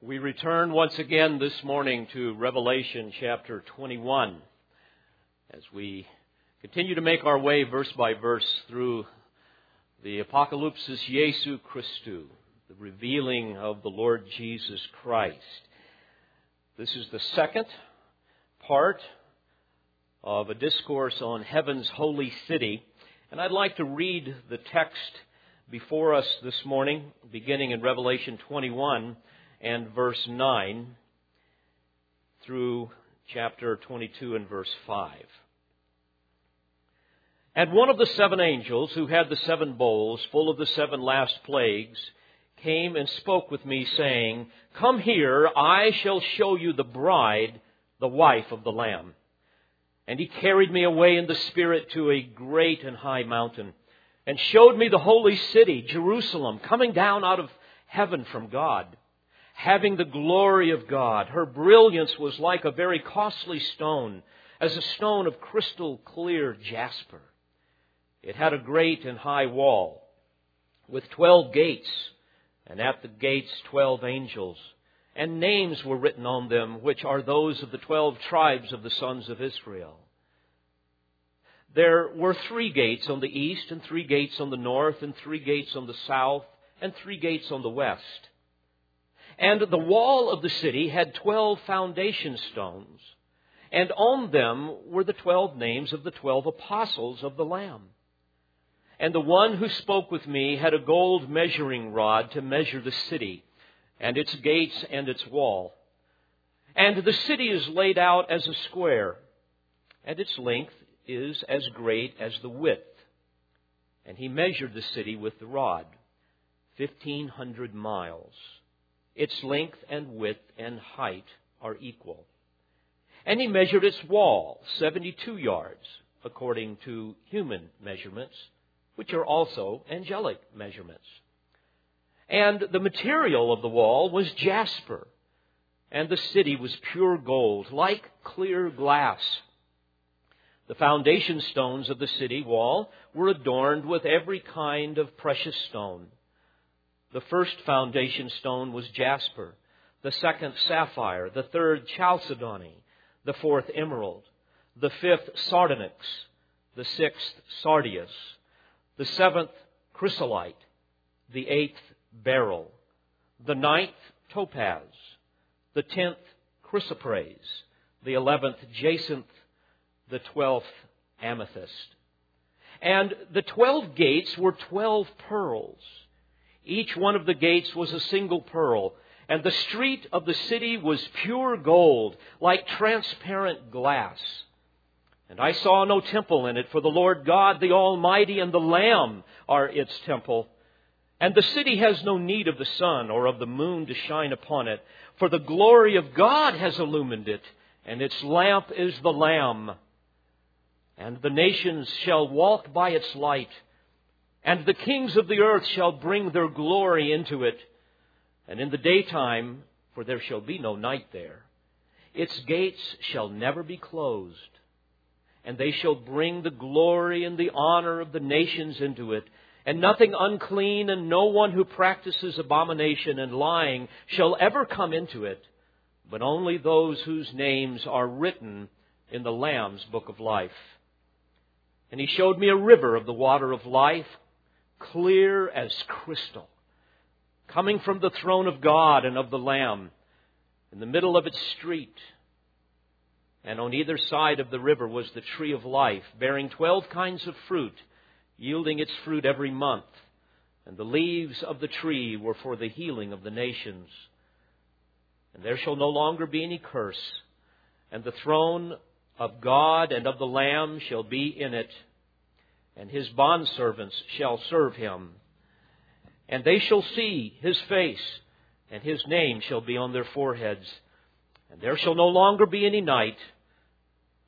We return once again this morning to Revelation chapter 21 as we continue to make our way verse by verse through the Apocalypsis Jesu Christu, the revealing of the Lord Jesus Christ. This is the second part of a discourse on heaven's holy city, and I'd like to read the text before us this morning, beginning in Revelation 21 and verse 9 through chapter 22 and verse 5. And one of the seven angels who had the seven bowls full of the seven last plagues came and spoke with me, saying, Come here, I shall show you the bride, the wife of the Lamb. And he carried me away in the Spirit to a great and high mountain, and showed me the holy city, Jerusalem, coming down out of heaven from God having the glory of God. Her brilliance was like a very costly stone, as a stone of crystal clear jasper. It had a great and high wall with twelve gates, and at the gates twelve angels. And names were written on them, which are those of the twelve tribes of the sons of Israel. There were three gates on the east, and three gates on the north, and three gates on the south, and three gates on the west. And the wall of the city had twelve foundation stones, and on them were the twelve names of the twelve apostles of the Lamb. And the one who spoke with me had a gold measuring rod to measure the city, and its gates and its wall. And the city is laid out as a square, and its length is as great as the width. And he measured the city with the rod, fifteen hundred miles. Its length and width and height are equal. And he measured its wall, 72 yards, according to human measurements, which are also angelic measurements. And the material of the wall was jasper, and the city was pure gold, like clear glass. The foundation stones of the city wall were adorned with every kind of precious stone. The first foundation stone was jasper, the second sapphire, the third chalcedony, the fourth emerald, the fifth sardonyx, the sixth sardius, the seventh chrysolite, the eighth beryl, the ninth topaz, the tenth chrysoprase, the eleventh jacinth, the twelfth amethyst. And the twelve gates were twelve pearls each one of the gates was a single pearl, and the street of the city was pure gold, like transparent glass. And I saw no temple in it, for the Lord God, the Almighty, and the Lamb are its temple. And the city has no need of the sun or of the moon to shine upon it, for the glory of God has illumined it, and its lamp is the Lamb. And the nations shall walk by its light and the kings of the earth shall bring their glory into it. And in the daytime, for there shall be no night there, its gates shall never be closed. And they shall bring the glory and the honor of the nations into it. And nothing unclean and no one who practices abomination and lying shall ever come into it, but only those whose names are written in the Lamb's book of life. And he showed me a river of the water of life clear as crystal, coming from the throne of God and of the Lamb, in the middle of its street. And on either side of the river was the tree of life, bearing twelve kinds of fruit, yielding its fruit every month. And the leaves of the tree were for the healing of the nations. And there shall no longer be any curse, and the throne of God and of the Lamb shall be in it and his bondservants shall serve him. And they shall see his face, and his name shall be on their foreheads. And there shall no longer be any night,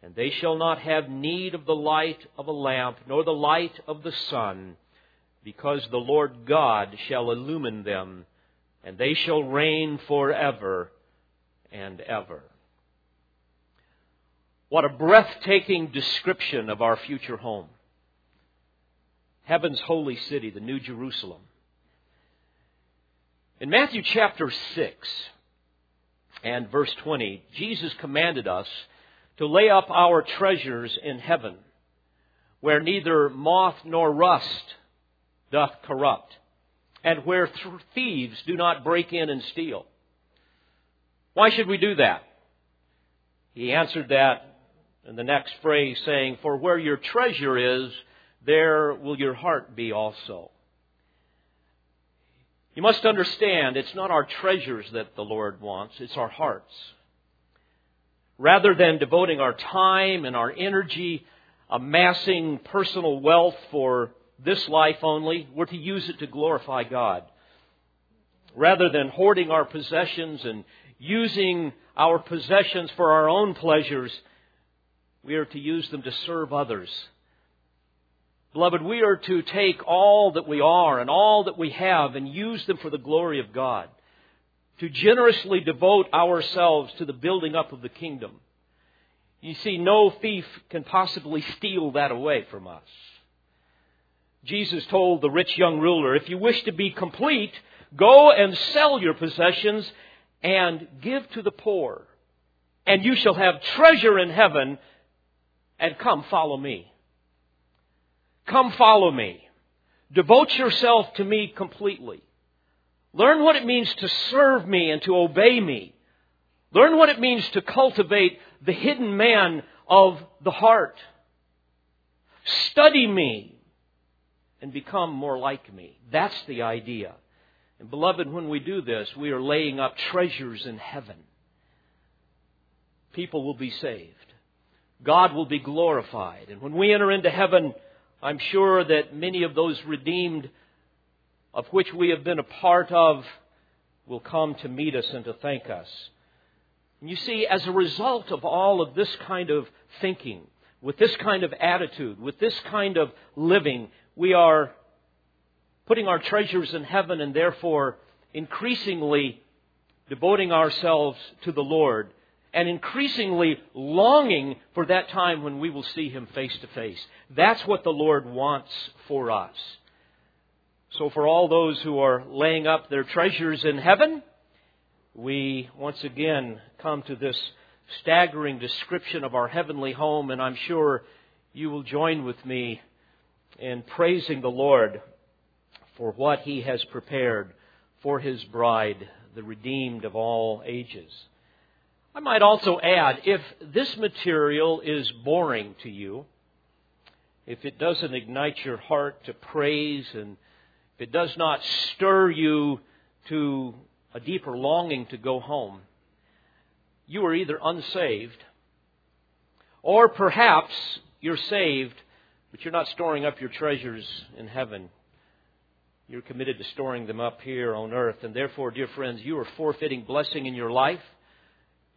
and they shall not have need of the light of a lamp, nor the light of the sun, because the Lord God shall illumine them, and they shall reign forever and ever. What a breathtaking description of our future home heaven's holy city, the New Jerusalem. In Matthew chapter 6, and verse 20, Jesus commanded us to lay up our treasures in heaven, where neither moth nor rust doth corrupt, and where th- thieves do not break in and steal. Why should we do that? He answered that in the next phrase saying, For where your treasure is, there will your heart be also. You must understand, it's not our treasures that the Lord wants, it's our hearts. Rather than devoting our time and our energy amassing personal wealth for this life only, we're to use it to glorify God. Rather than hoarding our possessions and using our possessions for our own pleasures, we are to use them to serve others Beloved, we are to take all that we are and all that we have and use them for the glory of God. To generously devote ourselves to the building up of the kingdom. You see, no thief can possibly steal that away from us. Jesus told the rich young ruler, if you wish to be complete, go and sell your possessions and give to the poor, and you shall have treasure in heaven, and come follow me. Come follow me. Devote yourself to me completely. Learn what it means to serve me and to obey me. Learn what it means to cultivate the hidden man of the heart. Study me and become more like me. That's the idea. And beloved, when we do this, we are laying up treasures in heaven. People will be saved. God will be glorified. And when we enter into heaven, I'm sure that many of those redeemed of which we have been a part of will come to meet us and to thank us. And you see, as a result of all of this kind of thinking, with this kind of attitude, with this kind of living, we are putting our treasures in heaven and therefore increasingly devoting ourselves to the Lord and increasingly longing for that time when we will see Him face to face. That's what the Lord wants for us. So, for all those who are laying up their treasures in heaven, we once again come to this staggering description of our heavenly home, and I'm sure you will join with me in praising the Lord for what He has prepared for His bride, the redeemed of all ages. I might also add if this material is boring to you, if it doesn't ignite your heart to praise, and if it does not stir you to a deeper longing to go home, you are either unsaved, or perhaps you're saved, but you're not storing up your treasures in heaven. You're committed to storing them up here on earth. And therefore, dear friends, you are forfeiting blessing in your life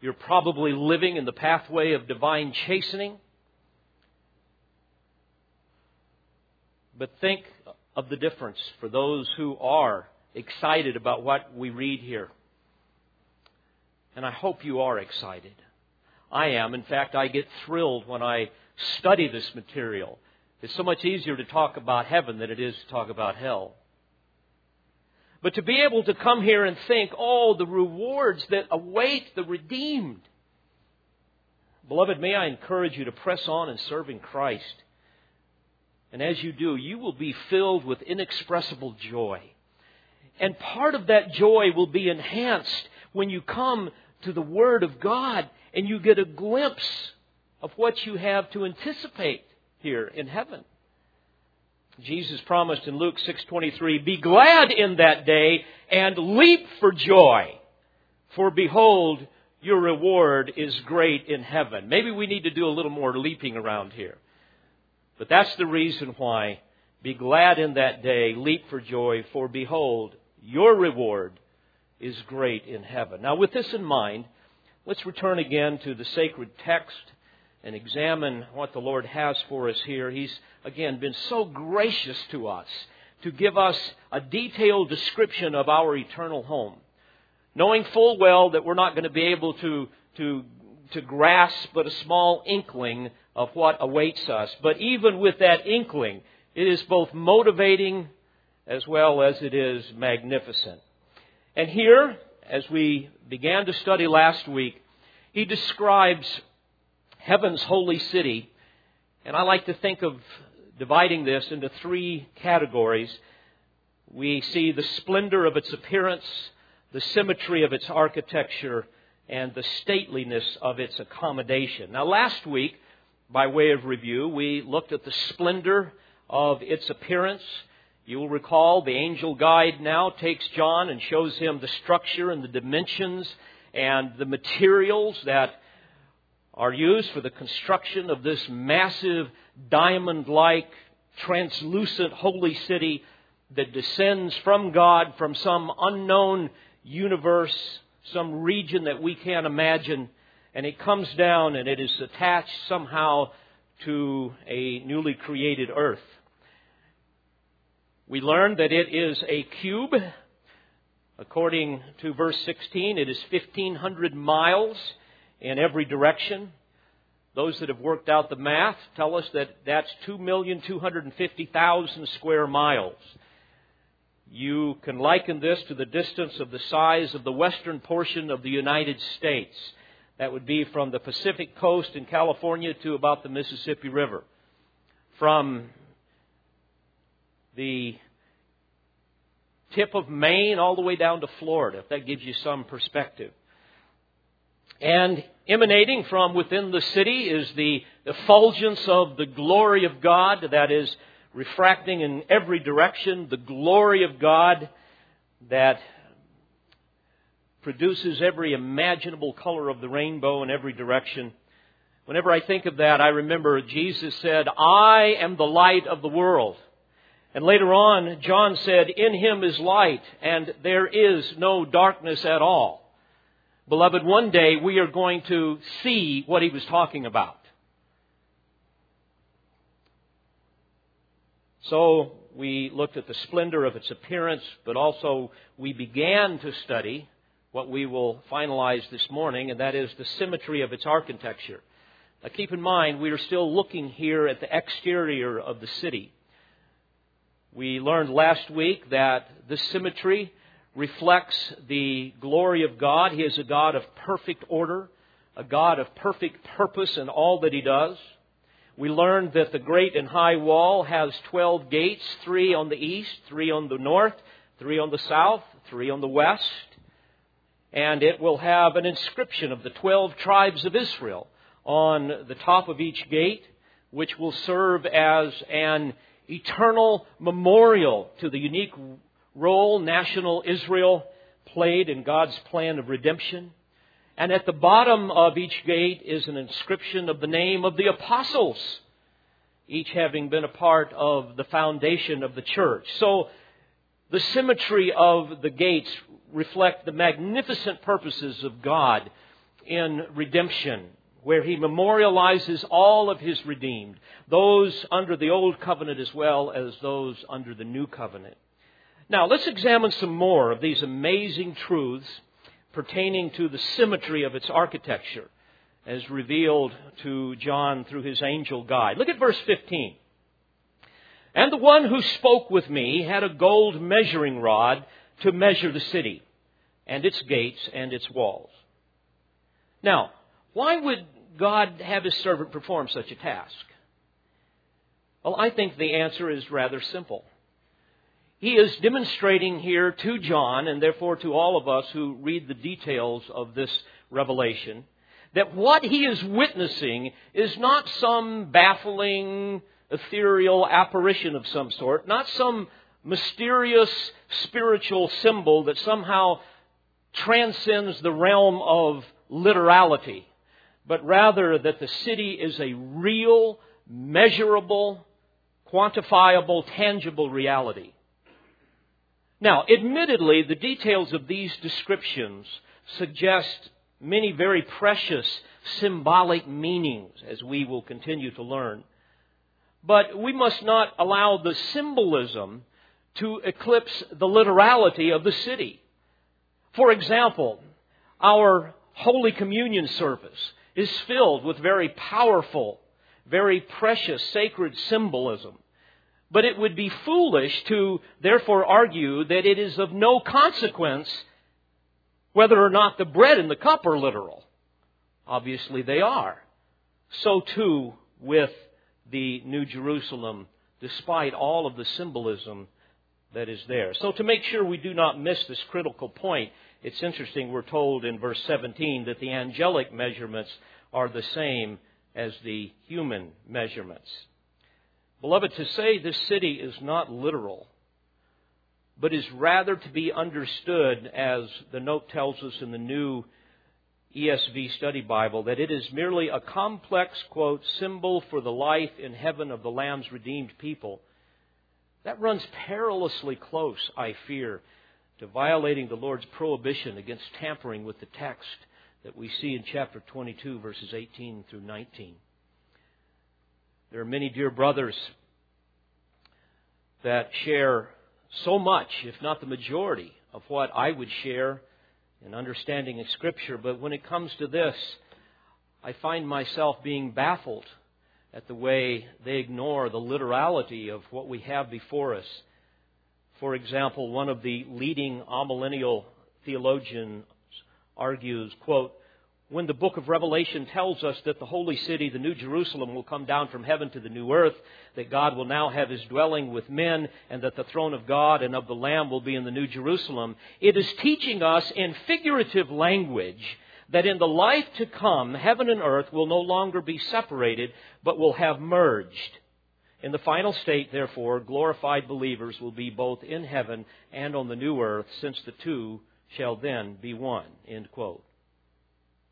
you're probably living in the pathway of divine chastening. But think of the difference for those who are excited about what we read here. And I hope you are excited. I am. In fact, I get thrilled when I study this material. It's so much easier to talk about heaven than it is to talk about hell. But to be able to come here and think, oh, the rewards that await the redeemed. Beloved, may I encourage you to press on in serving Christ. And as you do, you will be filled with inexpressible joy. And part of that joy will be enhanced when you come to the Word of God and you get a glimpse of what you have to anticipate here in heaven. Jesus promised in Luke 6:23, "Be glad in that day and leap for joy, for behold, your reward is great in heaven." Maybe we need to do a little more leaping around here. But that's the reason why be glad in that day, leap for joy, for behold, your reward is great in heaven. Now, with this in mind, let's return again to the sacred text and examine what the Lord has for us here. He's, again, been so gracious to us to give us a detailed description of our eternal home, knowing full well that we're not going to be able to, to, to grasp but a small inkling of what awaits us. But even with that inkling, it is both motivating as well as it is magnificent. And here, as we began to study last week, he describes heaven's holy city, and I like to think of dividing this into three categories. We see the splendor of its appearance, the symmetry of its architecture, and the stateliness of its accommodation. Now, last week, by way of review, we looked at the splendor of its appearance. You will recall the angel guide now takes John and shows him the structure and the dimensions and the materials that are used for the construction of this massive diamond like translucent holy city that descends from God from some unknown universe, some region that we can't imagine, and it comes down and it is attached somehow to a newly created earth. We learn that it is a cube. According to verse 16, it is 1,500 miles in every direction. Those that have worked out the math tell us that that's 2,250,000 square miles. You can liken this to the distance of the size of the western portion of the United States. That would be from the Pacific coast in California to about the Mississippi River. From the tip of Maine all the way down to Florida, if that gives you some perspective. And emanating from within the city is the effulgence of the glory of God that is refracting in every direction the glory of God that produces every imaginable color of the rainbow in every direction. Whenever I think of that, I remember Jesus said, I am the light of the world. And later on, John said, In him is light, and there is no darkness at all. Beloved, one day we are going to see what he was talking about. So we looked at the splendor of its appearance, but also we began to study what we will finalize this morning, and that is the symmetry of its architecture. Now keep in mind, we are still looking here at the exterior of the city. We learned last week that the symmetry reflects the glory of God. He is a God of perfect order, a God of perfect purpose in all that He does. We learned that the great and high wall has 12 gates, three on the east, three on the north, three on the south, three on the west. And it will have an inscription of the 12 tribes of Israel on the top of each gate, which will serve as an eternal memorial to the unique role national Israel played in God's plan of redemption. And at the bottom of each gate is an inscription of the name of the apostles, each having been a part of the foundation of the church. So the symmetry of the gates reflect the magnificent purposes of God in redemption, where He memorializes all of His redeemed, those under the old covenant as well as those under the new covenant. Now, let's examine some more of these amazing truths pertaining to the symmetry of its architecture as revealed to John through his angel guide. Look at verse 15. And the one who spoke with me had a gold measuring rod to measure the city and its gates and its walls. Now, why would God have his servant perform such a task? Well, I think the answer is rather simple he is demonstrating here to John, and therefore to all of us who read the details of this revelation, that what he is witnessing is not some baffling, ethereal apparition of some sort, not some mysterious spiritual symbol that somehow transcends the realm of literality, but rather that the city is a real, measurable, quantifiable, tangible reality. Now, admittedly, the details of these descriptions suggest many very precious symbolic meanings, as we will continue to learn. But we must not allow the symbolism to eclipse the literality of the city. For example, our Holy Communion service is filled with very powerful, very precious sacred symbolism. But it would be foolish to therefore argue that it is of no consequence Whether or not the bread and the cup are literal. Obviously they are. So too with the New Jerusalem, despite all of the symbolism that is there. So to make sure we do not miss this critical point, it's interesting we're told in verse 17 that the angelic measurements are the same as the human measurements. Beloved, to say this city is not literal, but is rather to be understood as the note tells us in the new ESV Study Bible, that it is merely a complex, quote, symbol for the life in heaven of the Lamb's redeemed people. That runs perilously close, I fear, to violating the Lord's prohibition against tampering with the text that we see in chapter 22, verses 18 through 19. There are many dear brothers that share so much, if not the majority, of what I would share in understanding of Scripture, but when it comes to this, I find myself being baffled at the way they ignore the literality of what we have before us. For example, one of the leading amillennial theologians argues, quote, when the book of Revelation tells us that the holy city, the New Jerusalem, will come down from heaven to the new earth, that God will now have his dwelling with men, and that the throne of God and of the Lamb will be in the New Jerusalem, it is teaching us in figurative language that in the life to come, heaven and earth will no longer be separated, but will have merged. In the final state, therefore, glorified believers will be both in heaven and on the new earth, since the two shall then be one. End quote.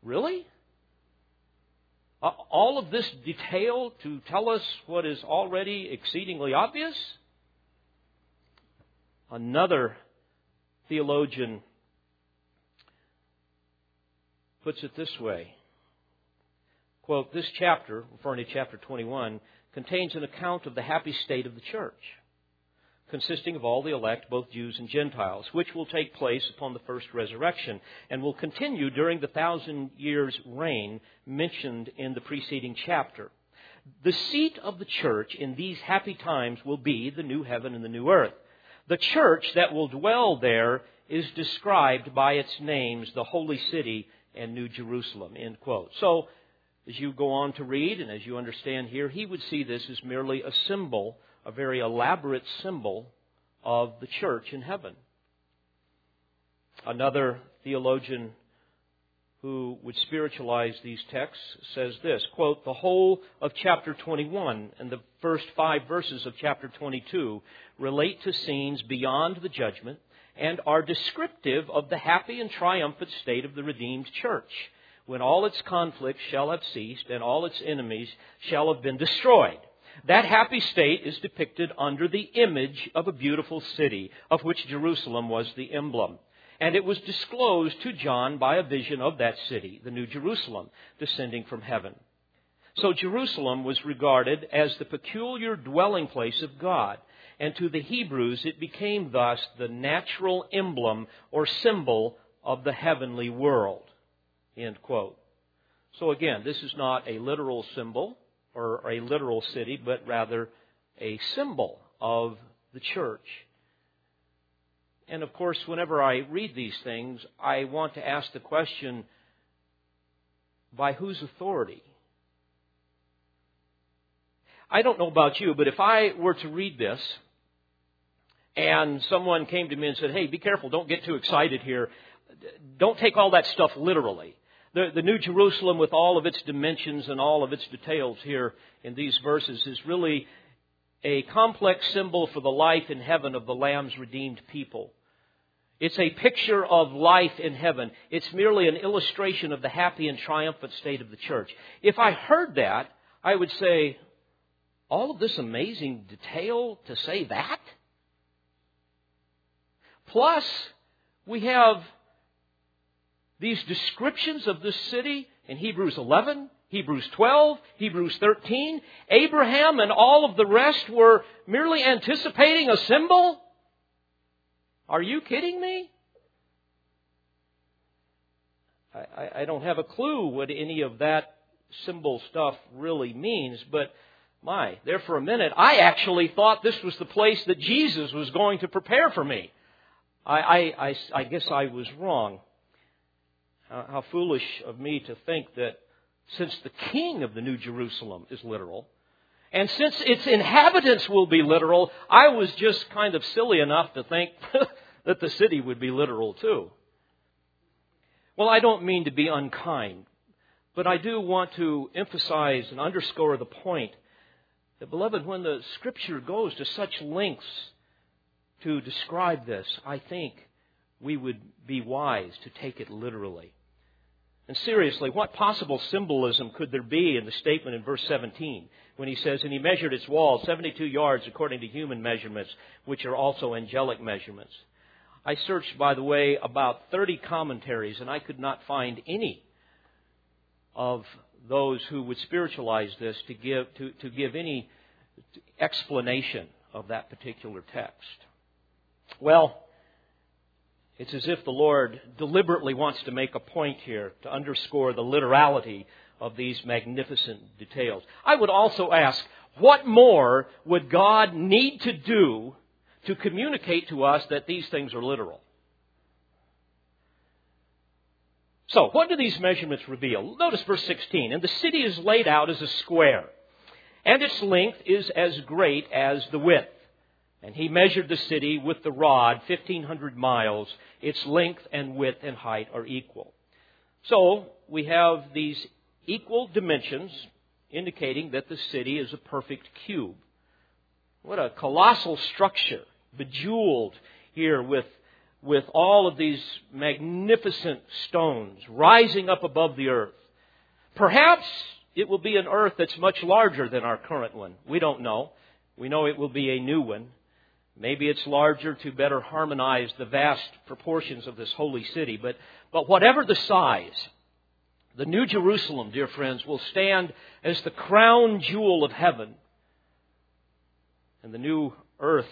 Really? All of this detail to tell us what is already exceedingly obvious? Another theologian puts it this way. Quote, this chapter, referring to chapter 21, contains an account of the happy state of the church consisting of all the elect, both Jews and Gentiles, which will take place upon the first resurrection and will continue during the thousand years reign mentioned in the preceding chapter. The seat of the church in these happy times will be the new heaven and the new earth. The church that will dwell there is described by its names, the holy city and New Jerusalem. End quote. So, as you go on to read and as you understand here, he would see this as merely a symbol a very elaborate symbol of the church in heaven. Another theologian who would spiritualize these texts says this quote the whole of chapter 21 and the first 5 verses of chapter 22 relate to scenes beyond the judgment and are descriptive of the happy and triumphant state of the redeemed church when all its conflicts shall have ceased and all its enemies shall have been destroyed that happy state is depicted under the image of a beautiful city, of which Jerusalem was the emblem. And it was disclosed to John by a vision of that city, the New Jerusalem, descending from heaven. So Jerusalem was regarded as the peculiar dwelling place of God. And to the Hebrews, it became thus the natural emblem or symbol of the heavenly world. End quote. So again, this is not a literal symbol or a literal city, but rather a symbol of the church. And of course, whenever I read these things, I want to ask the question by whose authority? I don't know about you, but if I were to read this and someone came to me and said, hey, be careful, don't get too excited here, don't take all that stuff literally. The, the New Jerusalem, with all of its dimensions and all of its details here in these verses, is really a complex symbol for the life in heaven of the Lamb's redeemed people. It's a picture of life in heaven. It's merely an illustration of the happy and triumphant state of the church. If I heard that, I would say, all of this amazing detail to say that? Plus, we have these descriptions of this city in Hebrews 11, Hebrews 12, Hebrews 13, Abraham and all of the rest were merely anticipating a symbol? Are you kidding me? I, I, don't have a clue what any of that symbol stuff really means, but my, there for a minute, I actually thought this was the place that Jesus was going to prepare for me. I, I, I, I guess I was wrong. Uh, how foolish of me to think that since the king of the New Jerusalem is literal, and since its inhabitants will be literal, I was just kind of silly enough to think that the city would be literal too. Well, I don't mean to be unkind, but I do want to emphasize and underscore the point that, beloved, when the Scripture goes to such lengths to describe this, I think we would be wise to take it literally. And seriously, what possible symbolism could there be in the statement in verse 17 when he says, And he measured its walls 72 yards according to human measurements, which are also angelic measurements? I searched, by the way, about 30 commentaries, and I could not find any of those who would spiritualize this to give, to, to give any explanation of that particular text. Well, it's as if the Lord deliberately wants to make a point here to underscore the literality of these magnificent details. I would also ask, what more would God need to do to communicate to us that these things are literal? So, what do these measurements reveal? Notice verse 16. And the city is laid out as a square, and its length is as great as the width. And he measured the city with the rod, 1,500 miles. Its length and width and height are equal. So, we have these equal dimensions indicating that the city is a perfect cube. What a colossal structure, bejeweled here with, with all of these magnificent stones rising up above the earth. Perhaps it will be an earth that's much larger than our current one. We don't know. We know it will be a new one. Maybe it's larger to better harmonize the vast proportions of this holy city. But, but whatever the size, the New Jerusalem, dear friends, will stand as the crown jewel of heaven. And the new earth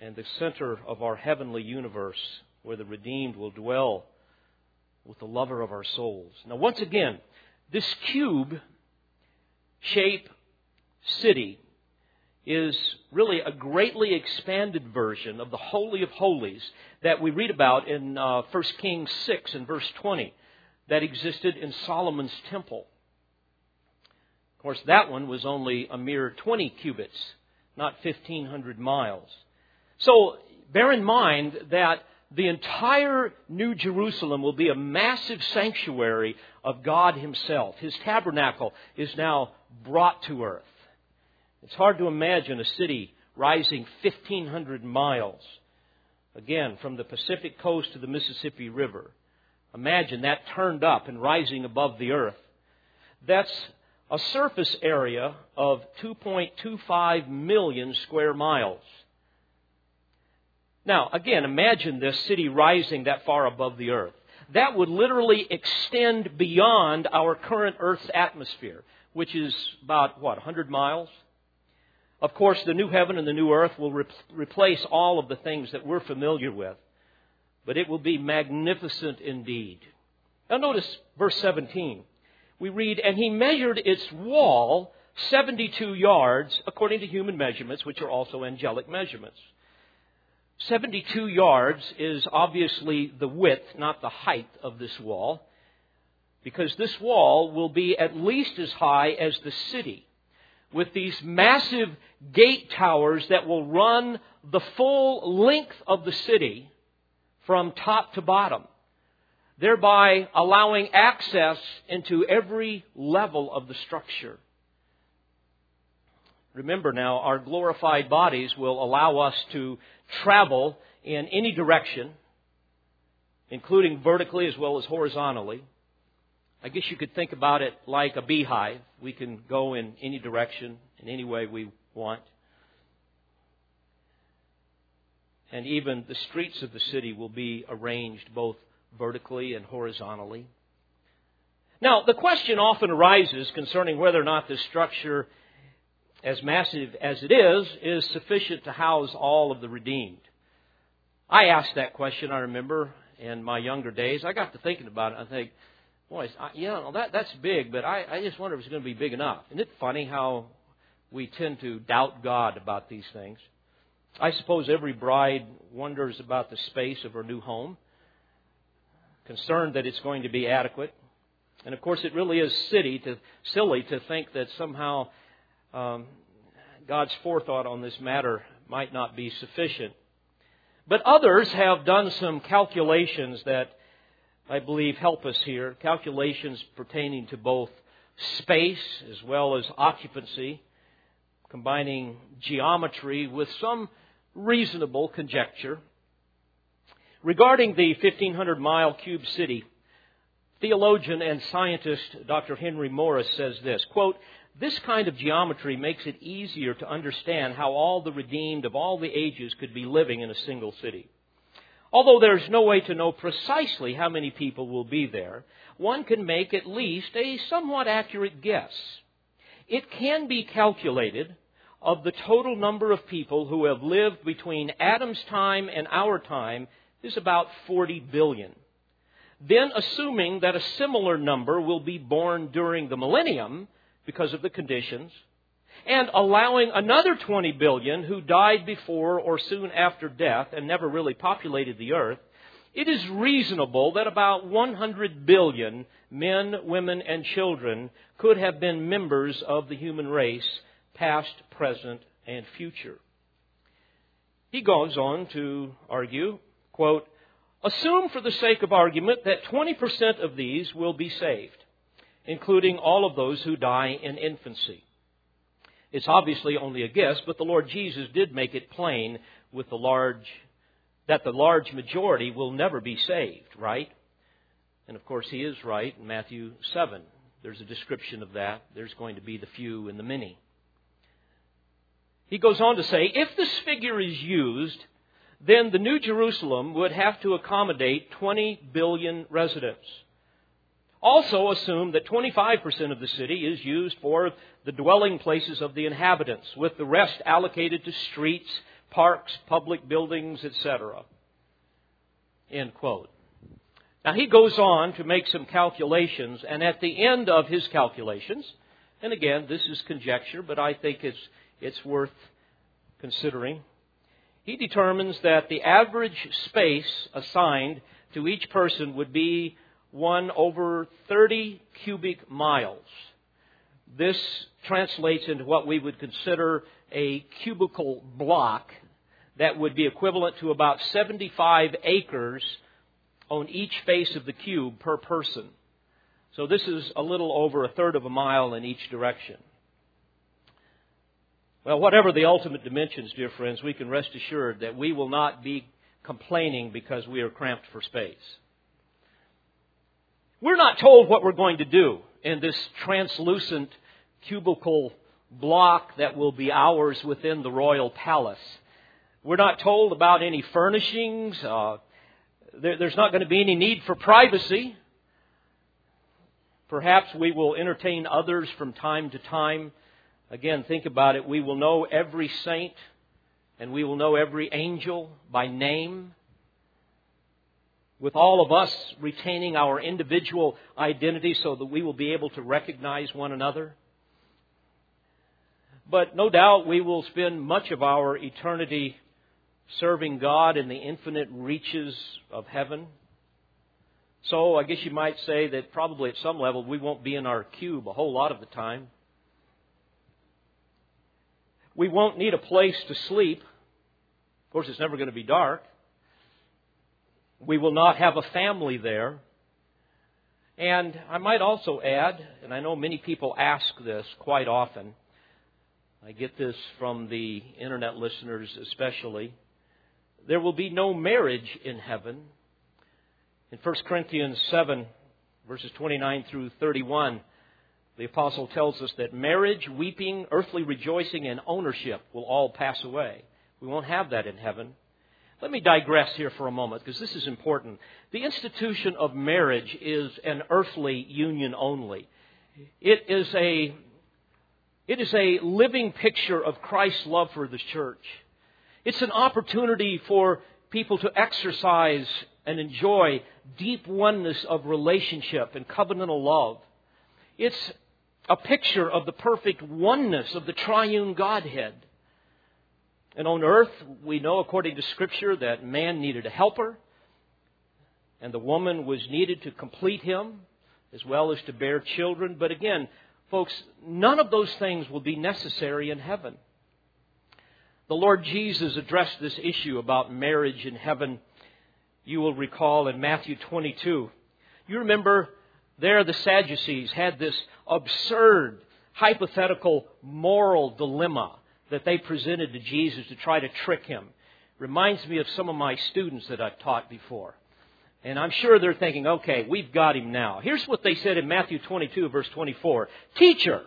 and the center of our heavenly universe where the redeemed will dwell with the lover of our souls. Now, once again, this cube shape city is really a greatly expanded version of the Holy of Holies that we read about in uh, 1 Kings 6 and verse 20 that existed in Solomon's temple. Of course, that one was only a mere 20 cubits, not 1,500 miles. So bear in mind that the entire New Jerusalem will be a massive sanctuary of God Himself. His tabernacle is now brought to earth. It's hard to imagine a city rising 1,500 miles, again, from the Pacific coast to the Mississippi River. Imagine that turned up and rising above the earth. That's a surface area of 2.25 million square miles. Now, again, imagine this city rising that far above the earth. That would literally extend beyond our current Earth's atmosphere, which is about, what, 100 miles? Of course, the new heaven and the new earth will re- replace all of the things that we're familiar with, but it will be magnificent indeed. Now, notice verse 17. We read, And he measured its wall 72 yards according to human measurements, which are also angelic measurements. 72 yards is obviously the width, not the height of this wall, because this wall will be at least as high as the city with these massive gate towers that will run the full length of the city from top to bottom, thereby allowing access into every level of the structure. Remember now, our glorified bodies will allow us to travel in any direction, including vertically as well as horizontally. I guess you could think about it like a beehive. We can go in any direction, in any way we want. And even the streets of the city will be arranged both vertically and horizontally. Now, the question often arises concerning whether or not this structure, as massive as it is, is sufficient to house all of the redeemed. I asked that question, I remember, in my younger days. I got to thinking about it. I think, boy, you know, that, that's big, but I, I just wonder if it's going to be big enough. Isn't it funny how we tend to doubt God about these things? I suppose every bride wonders about the space of her new home. concerned that it's going to be adequate. And of course, it really is silly to, silly to think that somehow um, God's forethought on this matter might not be sufficient. But others have done some calculations that I believe help us here. Calculations pertaining to both space as well as occupancy, combining geometry with some reasonable conjecture. Regarding the 1500 mile cube city, theologian and scientist Dr. Henry Morris says this, quote, this kind of geometry makes it easier to understand how all the redeemed of all the ages could be living in a single city. Although there's no way to know precisely how many people will be there, one can make at least a somewhat accurate guess. It can be calculated of the total number of people who have lived between Adam's time and our time is about 40 billion. Then, assuming that a similar number will be born during the millennium, because of the conditions, and allowing another 20 billion who died before or soon after death and never really populated the earth, it is reasonable that about 100 billion men, women, and children could have been members of the human race, past, present, and future. He goes on to argue, quote, Assume for the sake of argument that 20% of these will be saved including all of those who die in infancy. It's obviously only a guess, but the Lord Jesus did make it plain with the large that the large majority will never be saved, right? And of course he is right in Matthew 7. There's a description of that. There's going to be the few and the many. He goes on to say, if this figure is used, then the New Jerusalem would have to accommodate 20 billion residents also assume that 25% of the city is used for the dwelling places of the inhabitants, with the rest allocated to streets, parks, public buildings, etc. End quote. Now he goes on to make some calculations, and at the end of his calculations, and again, this is conjecture, but I think it's, it's worth considering. He determines that the average space assigned to each person would be one over 30 cubic miles. This translates into what we would consider a cubical block that would be equivalent to about 75 acres on each face of the cube per person. So this is a little over a third of a mile in each direction. Well, whatever the ultimate dimensions, dear friends, we can rest assured that we will not be complaining because we are cramped for space. We're not told what we're going to do in this translucent cubicle block that will be ours within the royal palace. We're not told about any furnishings. Uh, there, there's not going to be any need for privacy. Perhaps we will entertain others from time to time. Again, think about it. We will know every saint and we will know every angel by name with all of us retaining our individual identity so that we will be able to recognize one another. But no doubt we will spend much of our eternity serving God in the infinite reaches of heaven. So I guess you might say that probably at some level we won't be in our cube a whole lot of the time. We won't need a place to sleep. Of course, it's never going to be dark. We will not have a family there. And I might also add, and I know many people ask this quite often, I get this from the internet listeners especially, there will be no marriage in heaven. In 1 Corinthians 7, verses 29 through 31, the apostle tells us that marriage, weeping, earthly rejoicing, and ownership will all pass away. We won't have that in heaven. Let me digress here for a moment because this is important. The institution of marriage is an earthly union only. It is a, it is a living picture of Christ's love for the church. It's an opportunity for people to exercise and enjoy deep oneness of relationship and covenantal love. It's a picture of the perfect oneness of the triune Godhead. And on earth, we know according to Scripture that man needed a helper. and the woman was needed to complete him as well as to bear children. But again, folks, none of those things will be necessary in heaven. The Lord Jesus addressed this issue about marriage in heaven. You will recall in Matthew 22. You remember there the Sadducees had this absurd, hypothetical moral dilemma that they presented to Jesus to try to trick him. Reminds me of some of my students that I've taught before. And I'm sure they're thinking, okay, we've got him now. Here's what they said in Matthew 22, verse 24. Teacher,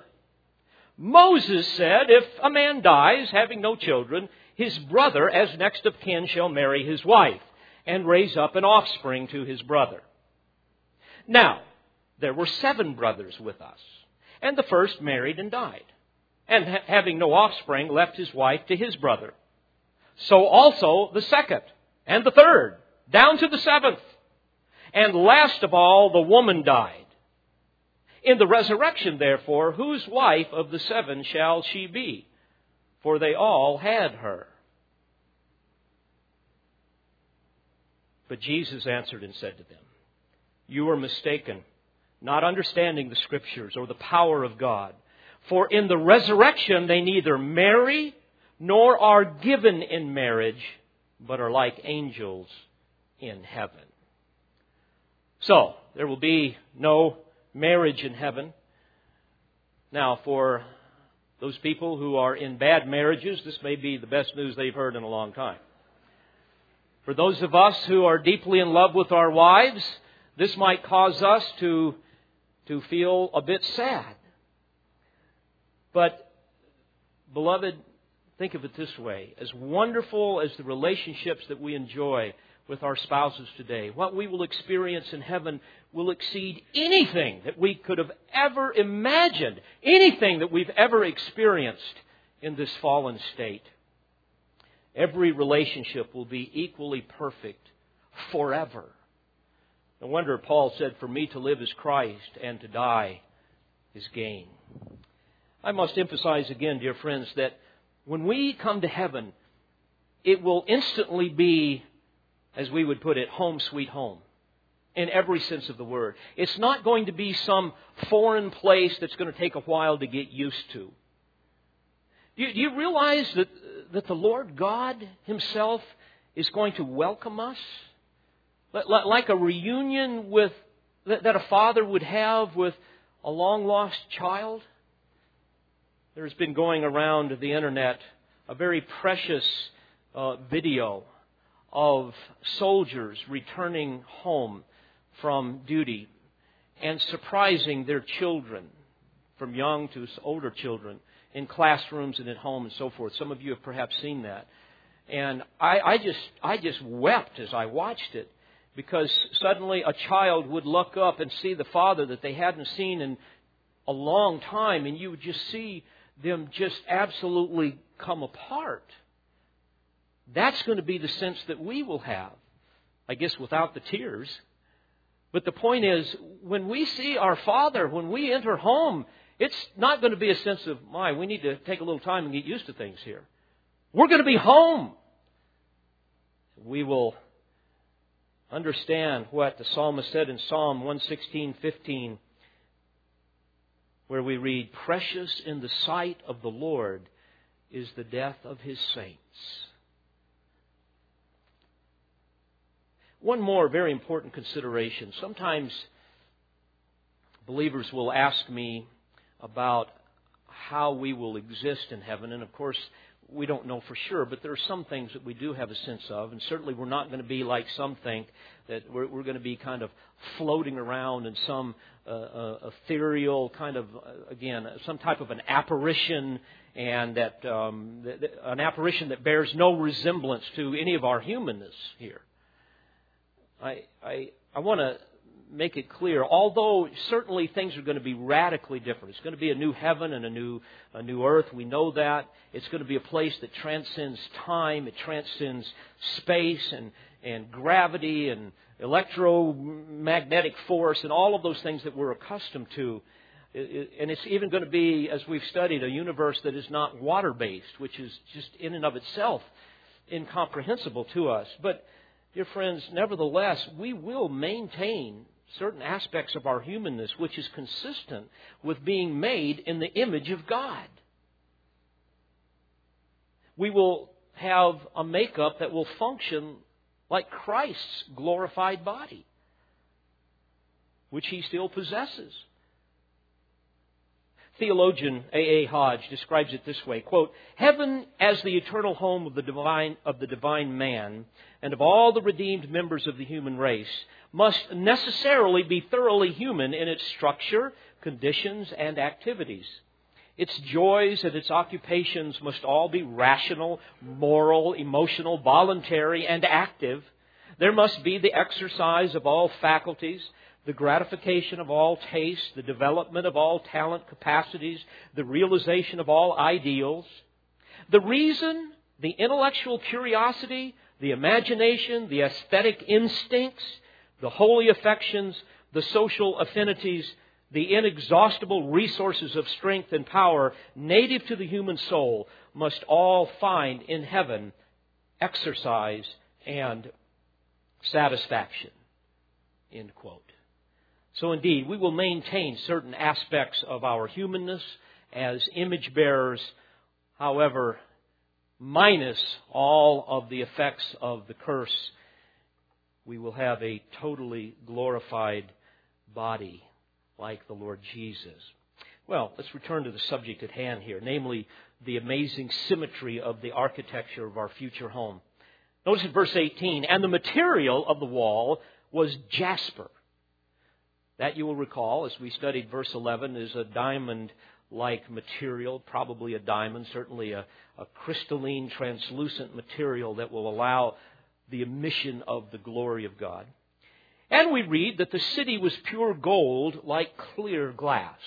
Moses said, if a man dies having no children, his brother, as next of kin, shall marry his wife and raise up an offspring to his brother. Now, there were seven brothers with us, and the first married and died, and ha- having no offspring, left his wife to his brother. So also the second, and the third, down to the seventh. And last of all, the woman died. In the resurrection, therefore, whose wife of the seven shall she be? For they all had her. But Jesus answered and said to them, You are mistaken, not understanding the Scriptures or the power of God. For in the resurrection they neither marry nor are given in marriage, but are like angels in heaven. So, there will be no marriage in heaven. Now, for those people who are in bad marriages, this may be the best news they've heard in a long time. For those of us who are deeply in love with our wives, this might cause us to, to feel a bit sad. But, beloved, think of it this way. As wonderful as the relationships that we enjoy with our spouses today. What we will experience in heaven will exceed anything that we could have ever imagined, anything that we've ever experienced in this fallen state. Every relationship will be equally perfect forever. No wonder Paul said, For me to live is Christ, and to die is gain. I must emphasize again, dear friends, that when we come to heaven, it will instantly be as we would put it, home sweet home in every sense of the word. It's not going to be some foreign place that's going to take a while to get used to. Do you, do you realize that, that the Lord God Himself is going to welcome us? Like a reunion with, that a father would have with a long lost child? There's been going around the internet a very precious uh, video of soldiers returning home from duty and surprising their children, from young to older children, in classrooms and at home and so forth. Some of you have perhaps seen that. And I, I just I just wept as I watched it because suddenly a child would look up and see the father that they hadn't seen in a long time, and you would just see them just absolutely come apart. That's going to be the sense that we will have. I guess without the tears. But the point is, when we see our Father, when we enter home, it's not going to be a sense of, my, we need to take a little time and get used to things here. We're going to be home. We will understand what the psalmist said in Psalm 116:15 where we read precious in the sight of the Lord is the death of his saints One more very important consideration. Sometimes believers will ask me about how we will exist in heaven, and of course, we don't know for sure, but there are some things that we do have a sense of, and certainly we're not going to be like some think that we're, we're going to be kind of floating around in some uh, uh, ethereal kind of, uh, again, some type of an apparition, and that um, an apparition that bears no resemblance to any of our humanness here. I, I, I want to make it clear, although certainly things are going to be radically different. It's going to be a new heaven and a new, a new earth. We know that. It's going to be a place that transcends time, it transcends space and, and gravity and electromagnetic force and all of those things that we're accustomed to. And it's even going to be, as we've studied, a universe that is not water based, which is just in and of itself incomprehensible to us. But dear friends, nevertheless, we will maintain certain aspects of our humanness which is consistent with being made in the image of God. We will have a makeup that will function like Christ's glorified body, which he still possesses. Theologian A. A. Hodge describes it this way, quote, Heaven as the eternal home of the divine of the divine man and of all the redeemed members of the human race must necessarily be thoroughly human in its structure, conditions, and activities. Its joys and its occupations must all be rational, moral, emotional, voluntary, and active. There must be the exercise of all faculties, the gratification of all tastes, the development of all talent capacities, the realization of all ideals. The reason, the intellectual curiosity, the imagination, the aesthetic instincts, the holy affections, the social affinities, the inexhaustible resources of strength and power native to the human soul must all find in heaven exercise and satisfaction. End quote. So indeed, we will maintain certain aspects of our humanness as image bearers, however, minus all of the effects of the curse. We will have a totally glorified body like the Lord Jesus. Well, let's return to the subject at hand here, namely the amazing symmetry of the architecture of our future home. Notice in verse 18, and the material of the wall was jasper that you will recall, as we studied verse 11, is a diamond like material, probably a diamond, certainly a, a, crystalline, translucent material that will allow the emission of the glory of God. And we read that the city was pure gold like clear glass.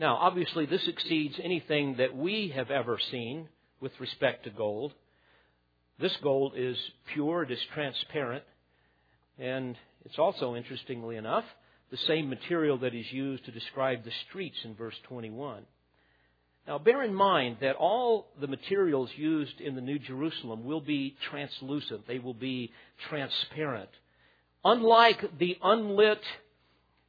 Now, obviously, this exceeds anything that we have ever seen with respect to gold. This gold is pure, it is transparent, and it's also, interestingly enough, the same material that is used to describe the streets in verse 21. Now, bear in mind that all the materials used in the New Jerusalem will be translucent, they will be transparent. Unlike the unlit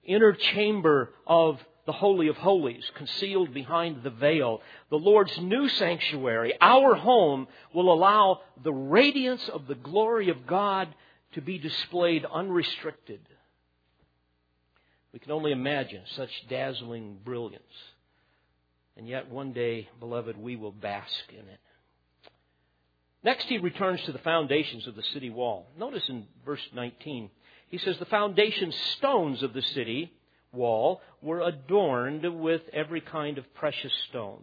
inner chamber of the Holy of Holies, concealed behind the veil, the Lord's new sanctuary, our home, will allow the radiance of the glory of God to be displayed unrestricted. We can only imagine such dazzling brilliance. And yet, one day, beloved, we will bask in it. Next, he returns to the foundations of the city wall. Notice in verse 19, he says, The foundation stones of the city wall were adorned with every kind of precious stone.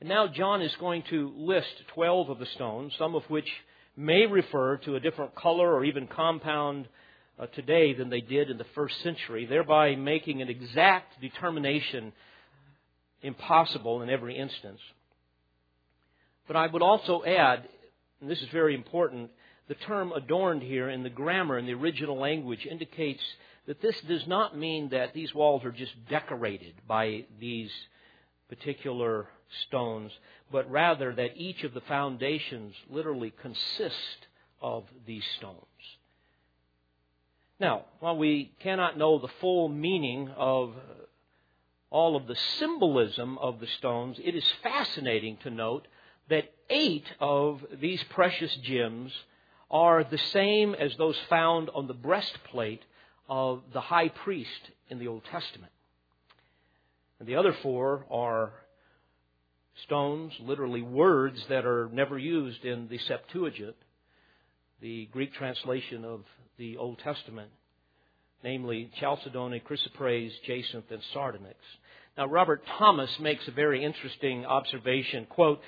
And now John is going to list 12 of the stones, some of which may refer to a different color or even compound uh, today than they did in the first century, thereby making an exact determination impossible in every instance. But I would also add, and this is very important, the term adorned here in the grammar in the original language indicates that this does not mean that these walls are just decorated by these particular stones, but rather that each of the foundations literally consist of these stones. Now, while we cannot know the full meaning of all of the symbolism of the stones, it is fascinating to note that eight of these precious gems are the same as those found on the breastplate of the high priest in the Old Testament. And the other four are stones, literally words that are never used in the Septuagint, the Greek translation of the Old Testament, namely Chalcedony, Chrysoprase, Jacinth, and Sardonyx. Now, Robert Thomas makes a very interesting observation. Quote,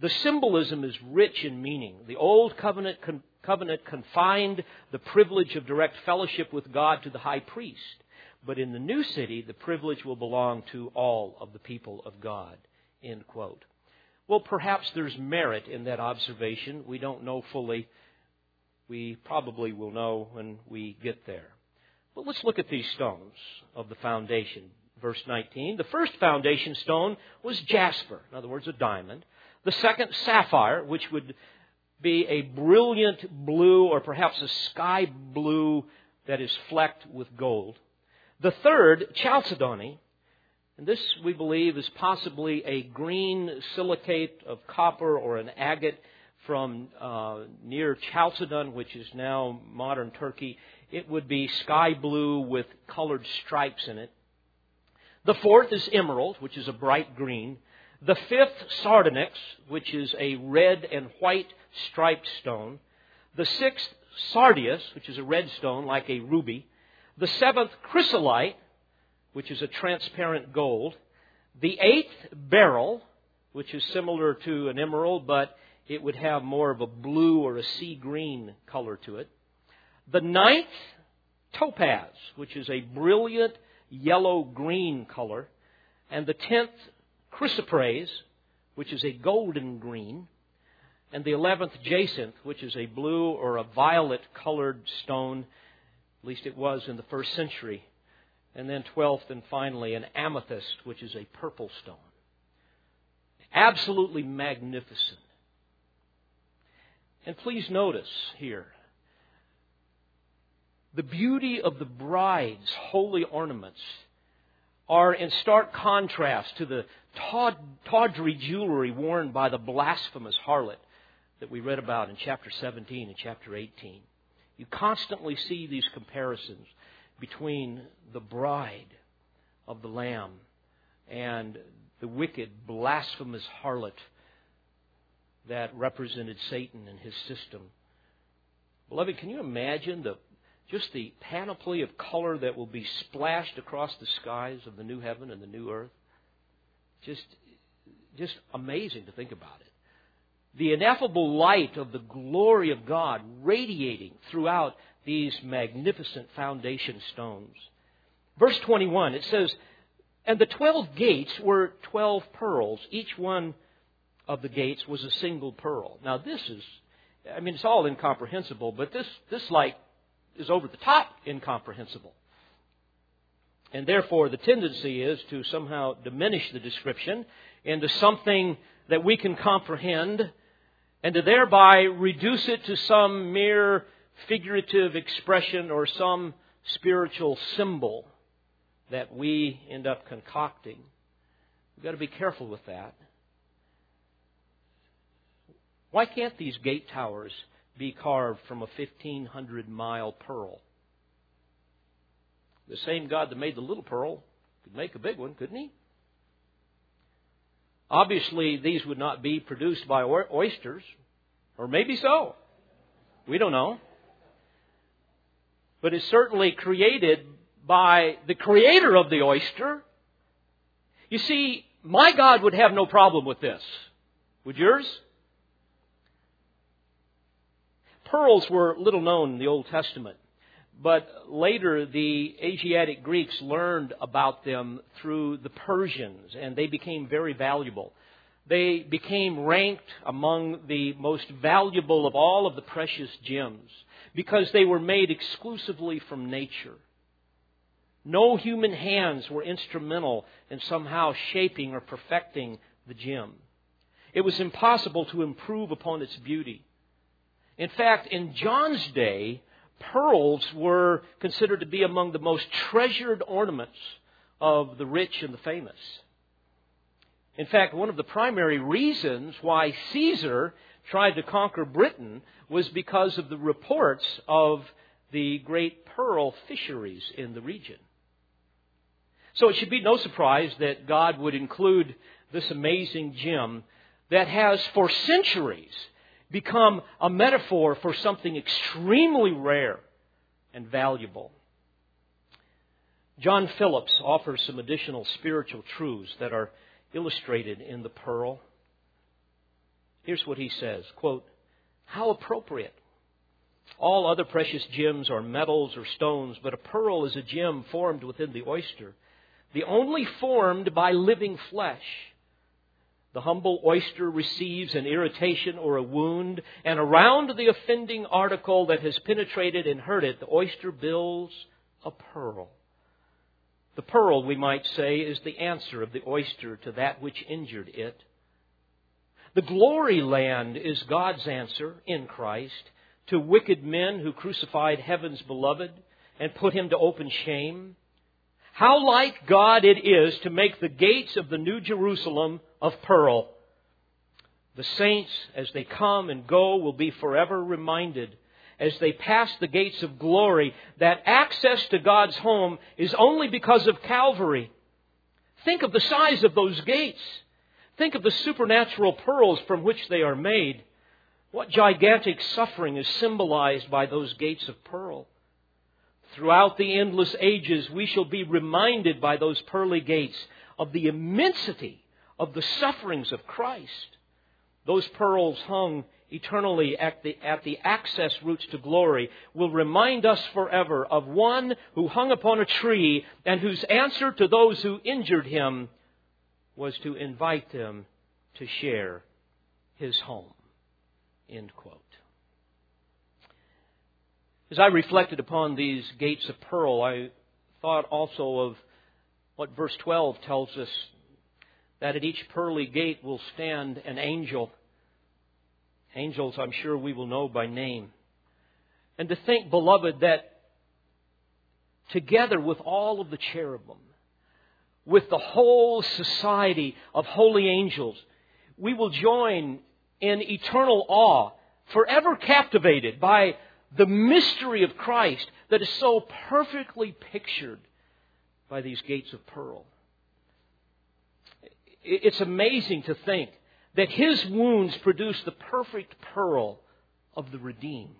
the symbolism is rich in meaning. The Old Covenant, con- covenant confined the privilege of direct fellowship with God to the high priest. But in the new city, the privilege will belong to all of the people of God. End quote. Well, perhaps there's merit in that observation. We don't know fully we probably will know when we get there. But let's look at these stones of the foundation. Verse 19. The first foundation stone was jasper, in other words, a diamond. The second, sapphire, which would be a brilliant blue or perhaps a sky blue that is flecked with gold. The third, chalcedony, and this we believe is possibly a green silicate of copper or an agate from uh, near Chalcedon, which is now modern Turkey. It would be sky blue with colored stripes in it. The fourth is emerald, which is a bright green. The fifth, sardonyx, which is a red and white striped stone. The sixth, sardius, which is a red stone like a ruby. The seventh, chrysolite, which is a transparent gold. The eighth, beryl, which is similar to an emerald, but it would have more of a blue or a sea green color to it. The ninth, topaz, which is a brilliant yellow green color. And the tenth, chrysoprase, which is a golden green. And the eleventh, jacinth, which is a blue or a violet colored stone. At least it was in the first century. And then twelfth and finally, an amethyst, which is a purple stone. Absolutely magnificent. And please notice here the beauty of the bride's holy ornaments are in stark contrast to the tawdry jewelry worn by the blasphemous harlot that we read about in chapter 17 and chapter 18. You constantly see these comparisons between the bride of the Lamb and the wicked, blasphemous harlot that represented Satan and his system. Beloved, can you imagine the just the panoply of color that will be splashed across the skies of the new heaven and the new earth. Just, just amazing to think about it. The ineffable light of the glory of God radiating throughout these magnificent foundation stones. Verse 21, it says, And the twelve gates were twelve pearls. Each one of the gates was a single pearl. Now this is, I mean, it's all incomprehensible, but this, this like is over the top incomprehensible. And therefore, the tendency is to somehow diminish the description into something that we can comprehend and to thereby reduce it to some mere figurative expression or some spiritual symbol that we end up concocting. We've got to be careful with that. Why can't these gate towers be carved from a 1,500 mile pearl. The same God that made the little pearl could make a big one, couldn't he? Obviously, these would not be produced by oysters, or maybe so. We don't know. But it's certainly created by the creator of the oyster. You see, my God would have no problem with this. Would yours? Pearls were little known in the Old Testament, but later the Asiatic Greeks learned about them through the Persians, and they became very valuable. They became ranked among the most valuable of all of the precious gems because they were made exclusively from nature. No human hands were instrumental in somehow shaping or perfecting the gem. It was impossible to improve upon its beauty. In fact, in John's day, pearls were considered to be among the most treasured ornaments of the rich and the famous. In fact, one of the primary reasons why Caesar tried to conquer Britain was because of the reports of the great pearl fisheries in the region. So it should be no surprise that God would include this amazing gem that has for centuries become a metaphor for something extremely rare and valuable. John Phillips offers some additional spiritual truths that are illustrated in the pearl. Here's what he says quote, How appropriate. All other precious gems are metals or stones, but a pearl is a gem formed within the oyster, the only formed by living flesh. The humble oyster receives an irritation or a wound, and around the offending article that has penetrated and hurt it, the oyster builds a pearl. The pearl, we might say, is the answer of the oyster to that which injured it. The glory land is God's answer in Christ to wicked men who crucified heaven's beloved and put him to open shame. How like God it is to make the gates of the New Jerusalem of pearl. The saints, as they come and go, will be forever reminded as they pass the gates of glory that access to God's home is only because of Calvary. Think of the size of those gates. Think of the supernatural pearls from which they are made. What gigantic suffering is symbolized by those gates of pearl. Throughout the endless ages, we shall be reminded by those pearly gates of the immensity of the sufferings of Christ. Those pearls hung eternally at the, at the access routes to glory will remind us forever of one who hung upon a tree and whose answer to those who injured him was to invite them to share his home. End quote. As I reflected upon these gates of pearl, I thought also of what verse 12 tells us that at each pearly gate will stand an angel. Angels, I'm sure we will know by name. And to think, beloved, that together with all of the cherubim, with the whole society of holy angels, we will join in eternal awe, forever captivated by the mystery of Christ that is so perfectly pictured by these gates of pearl. It's amazing to think that his wounds produce the perfect pearl of the redeemed.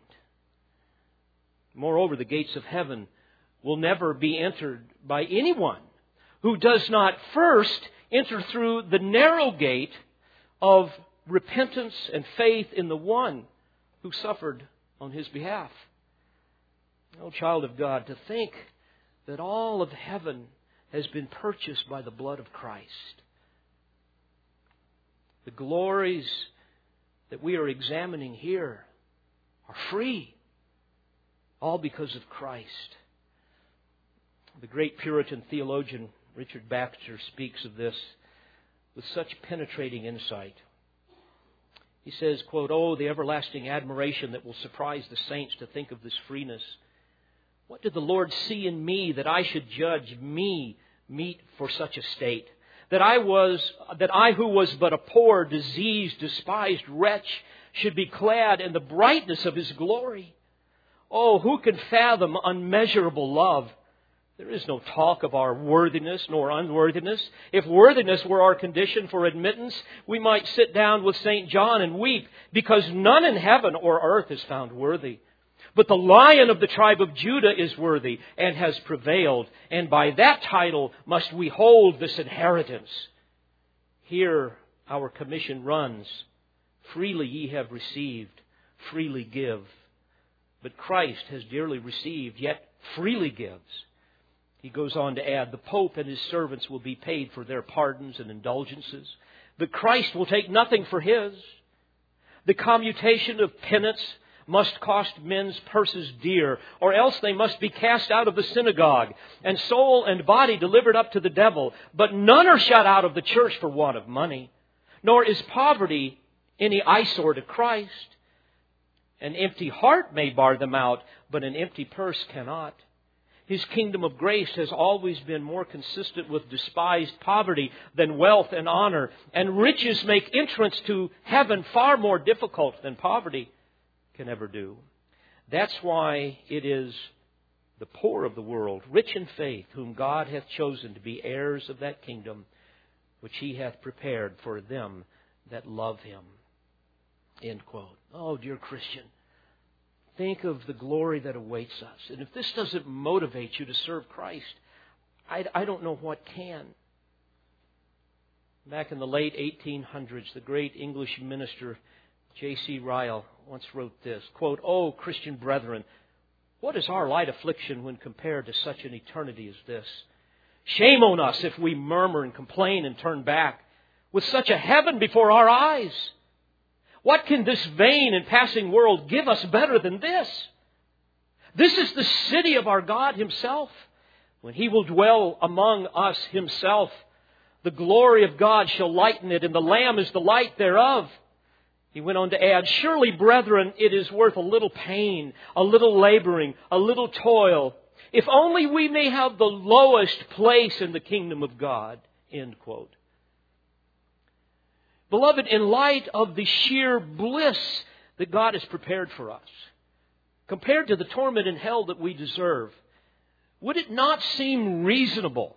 Moreover, the gates of heaven will never be entered by anyone who does not first enter through the narrow gate of repentance and faith in the one who suffered on his behalf. Oh, child of God, to think that all of heaven has been purchased by the blood of Christ. The glories that we are examining here are free, all because of Christ. The great Puritan theologian Richard Baxter speaks of this with such penetrating insight. He says, quote, Oh, the everlasting admiration that will surprise the saints to think of this freeness. What did the Lord see in me that I should judge me meet for such a state? That I was, that I who was but a poor, diseased, despised wretch should be clad in the brightness of His glory? Oh, who can fathom unmeasurable love? There is no talk of our worthiness nor unworthiness. If worthiness were our condition for admittance, we might sit down with St. John and weep, because none in heaven or earth is found worthy. But the lion of the tribe of Judah is worthy and has prevailed, and by that title must we hold this inheritance. Here our commission runs Freely ye have received, freely give. But Christ has dearly received, yet freely gives. He goes on to add, the Pope and his servants will be paid for their pardons and indulgences, but Christ will take nothing for his. The commutation of penance must cost men's purses dear, or else they must be cast out of the synagogue, and soul and body delivered up to the devil. But none are shut out of the church for want of money, nor is poverty any eyesore to Christ. An empty heart may bar them out, but an empty purse cannot. His kingdom of grace has always been more consistent with despised poverty than wealth and honor, and riches make entrance to heaven far more difficult than poverty can ever do. That's why it is the poor of the world, rich in faith, whom God hath chosen to be heirs of that kingdom which he hath prepared for them that love him. End quote. Oh, dear Christian, think of the glory that awaits us. And if this doesn't motivate you to serve Christ, I, I don't know what can. Back in the late 1800s, the great English minister J.C. Ryle once wrote this quote, Oh, Christian brethren, what is our light affliction when compared to such an eternity as this? Shame on us if we murmur and complain and turn back with such a heaven before our eyes. What can this vain and passing world give us better than this? This is the city of our God Himself. When He will dwell among us Himself, the glory of God shall lighten it, and the Lamb is the light thereof. He went on to add, Surely, brethren, it is worth a little pain, a little laboring, a little toil, if only we may have the lowest place in the kingdom of God. End quote. Beloved, in light of the sheer bliss that God has prepared for us, compared to the torment in hell that we deserve, would it not seem reasonable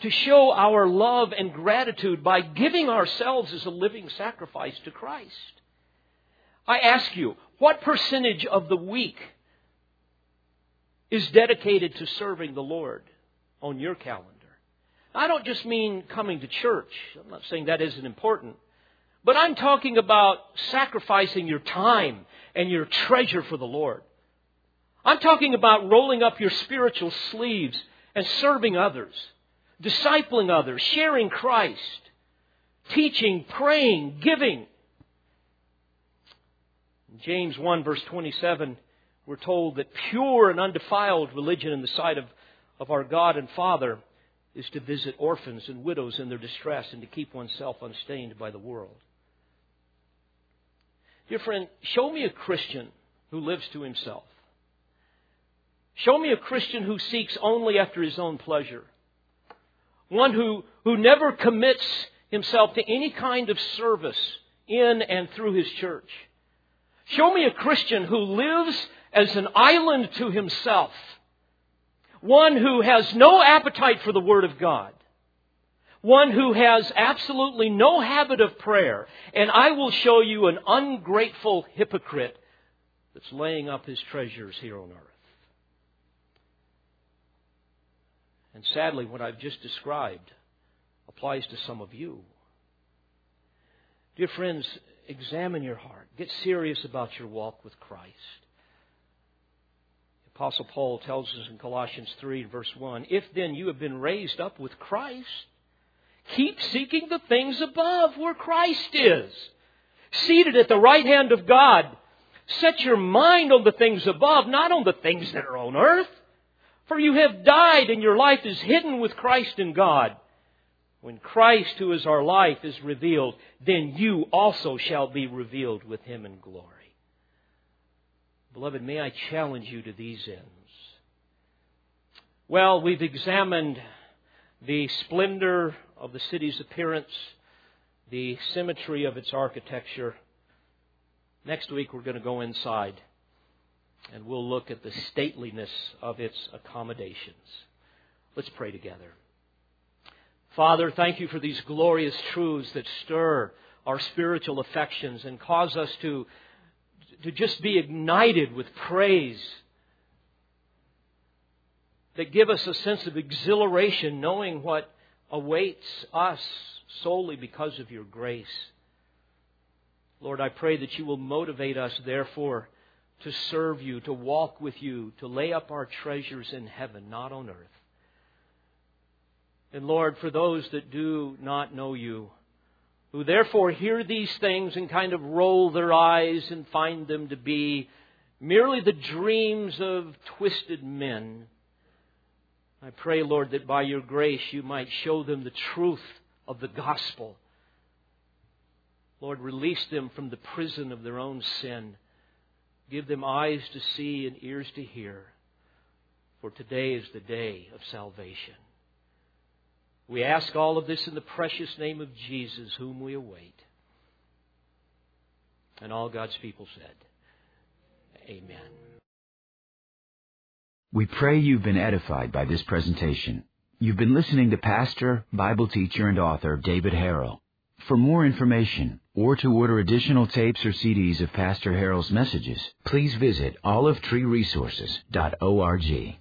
to show our love and gratitude by giving ourselves as a living sacrifice to Christ? I ask you, what percentage of the week is dedicated to serving the Lord on your calendar? I don't just mean coming to church. I'm not saying that isn't important. But I'm talking about sacrificing your time and your treasure for the Lord. I'm talking about rolling up your spiritual sleeves and serving others, discipling others, sharing Christ, teaching, praying, giving. James 1 verse 27, we're told that pure and undefiled religion in the sight of, of our God and Father is to visit orphans and widows in their distress and to keep oneself unstained by the world. Dear friend, show me a Christian who lives to himself. Show me a Christian who seeks only after his own pleasure. One who, who never commits himself to any kind of service in and through his church. Show me a Christian who lives as an island to himself. One who has no appetite for the Word of God one who has absolutely no habit of prayer, and I will show you an ungrateful hypocrite that's laying up his treasures here on earth. And sadly, what I've just described applies to some of you. Dear friends, examine your heart. Get serious about your walk with Christ. The Apostle Paul tells us in Colossians 3, verse 1 If then you have been raised up with Christ, Keep seeking the things above where Christ is. Seated at the right hand of God. Set your mind on the things above, not on the things that are on earth. For you have died and your life is hidden with Christ in God. When Christ, who is our life, is revealed, then you also shall be revealed with him in glory. Beloved, may I challenge you to these ends. Well, we've examined the splendor of the city's appearance, the symmetry of its architecture. Next week, we're going to go inside and we'll look at the stateliness of its accommodations. Let's pray together. Father, thank you for these glorious truths that stir our spiritual affections and cause us to, to just be ignited with praise that give us a sense of exhilaration knowing what awaits us solely because of your grace. Lord, I pray that you will motivate us, therefore, to serve you, to walk with you, to lay up our treasures in heaven, not on earth. And Lord, for those that do not know you, who therefore hear these things and kind of roll their eyes and find them to be merely the dreams of twisted men, I pray, Lord, that by your grace you might show them the truth of the gospel. Lord, release them from the prison of their own sin. Give them eyes to see and ears to hear. For today is the day of salvation. We ask all of this in the precious name of Jesus, whom we await. And all God's people said, Amen. We pray you've been edified by this presentation. You've been listening to Pastor, Bible teacher, and author David Harrell. For more information or to order additional tapes or CDs of Pastor Harrell's messages, please visit olivetreeresources.org.